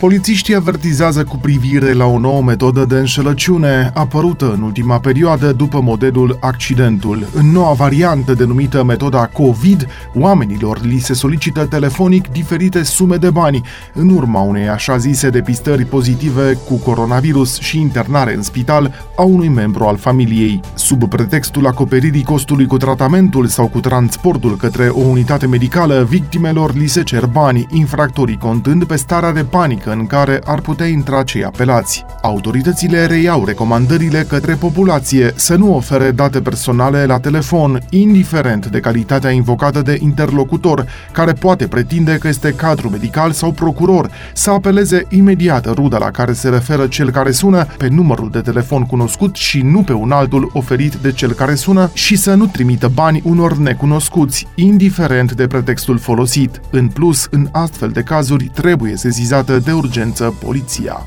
Polițiștii avertizează cu privire la o nouă metodă de înșelăciune apărută în ultima perioadă după modelul accidentul. În noua variantă denumită metoda COVID, oamenilor li se solicită telefonic diferite sume de bani în urma unei așa zise depistări pozitive cu coronavirus și internare în spital a unui membru al familiei. Sub pretextul acoperirii costului cu tratamentul sau cu transportul către o unitate medicală, victimelor li se cer bani, infractorii contând pe starea de panică în care ar putea intra cei apelați. Autoritățile reiau recomandările către populație să nu ofere date personale la telefon, indiferent de calitatea invocată de interlocutor, care poate pretinde că este cadru medical sau procuror, să apeleze imediat ruda la care se referă cel care sună pe numărul de telefon cunoscut și nu pe un altul oferit de cel care sună și să nu trimită bani unor necunoscuți, indiferent de pretextul folosit. În plus, în astfel de cazuri trebuie sezizată de urgență poliția.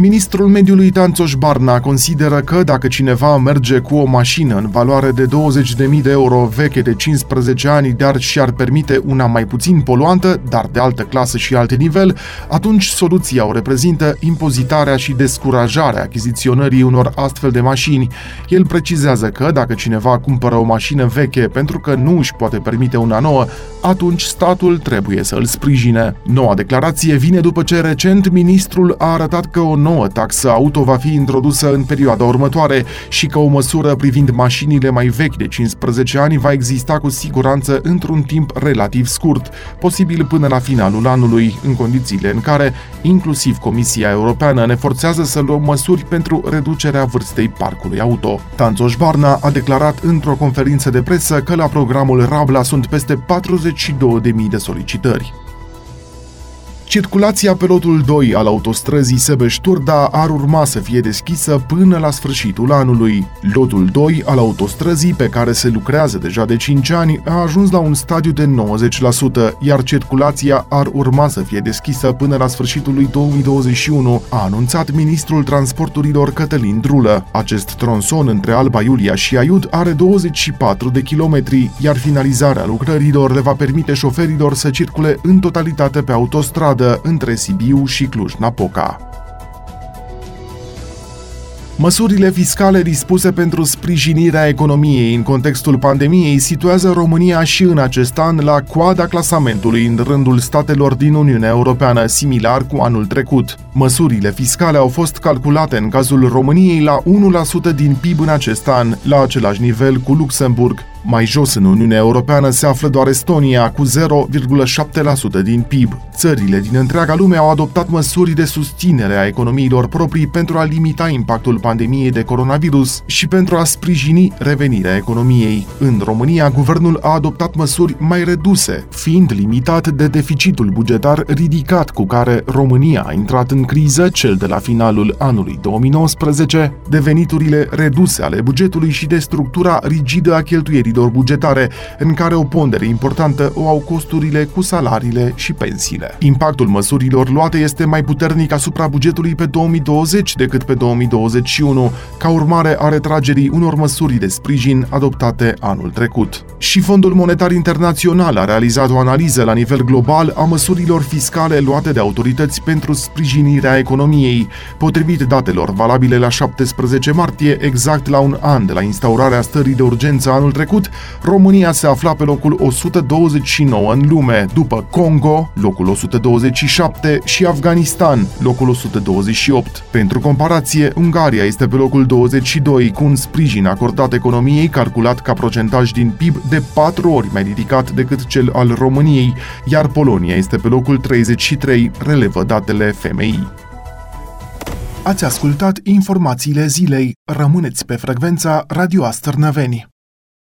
Ministrul mediului Tanțoș Barna consideră că dacă cineva merge cu o mașină în valoare de 20.000 de euro veche de 15 ani, dar și-ar permite una mai puțin poluantă, dar de altă clasă și alt nivel, atunci soluția o reprezintă impozitarea și descurajarea achiziționării unor astfel de mașini. El precizează că dacă cineva cumpără o mașină veche pentru că nu își poate permite una nouă, atunci statul trebuie să îl sprijine. Noua declarație vine după ce recent ministrul a arătat că o nouă nouă taxă auto va fi introdusă în perioada următoare și că o măsură privind mașinile mai vechi de 15 ani va exista cu siguranță într-un timp relativ scurt, posibil până la finalul anului, în condițiile în care inclusiv Comisia Europeană ne forțează să luăm măsuri pentru reducerea vârstei parcului auto. Tanțoș Barna a declarat într-o conferință de presă că la programul Rabla sunt peste 42.000 de solicitări. Circulația pe lotul 2 al autostrăzii Sebeș-Turda ar urma să fie deschisă până la sfârșitul anului. Lotul 2 al autostrăzii, pe care se lucrează deja de 5 ani, a ajuns la un stadiu de 90%, iar circulația ar urma să fie deschisă până la sfârșitul lui 2021, a anunțat ministrul transporturilor Cătălin Drulă. Acest tronson între Alba Iulia și Aiud are 24 de kilometri, iar finalizarea lucrărilor le va permite șoferilor să circule în totalitate pe autostradă stradă între Sibiu și Cluj-Napoca. Măsurile fiscale dispuse pentru sprijinirea economiei în contextul pandemiei situează România și în acest an la coada clasamentului în rândul statelor din Uniunea Europeană, similar cu anul trecut. Măsurile fiscale au fost calculate în cazul României la 1% din PIB în acest an, la același nivel cu Luxemburg, mai jos în Uniunea Europeană se află doar Estonia, cu 0,7% din PIB. Țările din întreaga lume au adoptat măsuri de susținere a economiilor proprii pentru a limita impactul pandemiei de coronavirus și pentru a sprijini revenirea economiei. În România, guvernul a adoptat măsuri mai reduse, fiind limitat de deficitul bugetar ridicat cu care România a intrat în criză, cel de la finalul anului 2019, de veniturile reduse ale bugetului și de structura rigidă a cheltuierii coridor bugetare, în care o pondere importantă o au costurile cu salariile și pensiile. Impactul măsurilor luate este mai puternic asupra bugetului pe 2020 decât pe 2021, ca urmare a retragerii unor măsuri de sprijin adoptate anul trecut. Și Fondul Monetar Internațional a realizat o analiză la nivel global a măsurilor fiscale luate de autorități pentru sprijinirea economiei. Potrivit datelor valabile la 17 martie, exact la un an de la instaurarea stării de urgență anul trecut, trecut, România se afla pe locul 129 în lume, după Congo, locul 127 și Afganistan, locul 128. Pentru comparație, Ungaria este pe locul 22 cu un sprijin acordat economiei calculat ca procentaj din PIB de 4 ori mai ridicat decât cel al României, iar Polonia este pe locul 33, relevă datele FMI. Ați ascultat informațiile zilei. Rămâneți pe frecvența Radio Astărnăveni.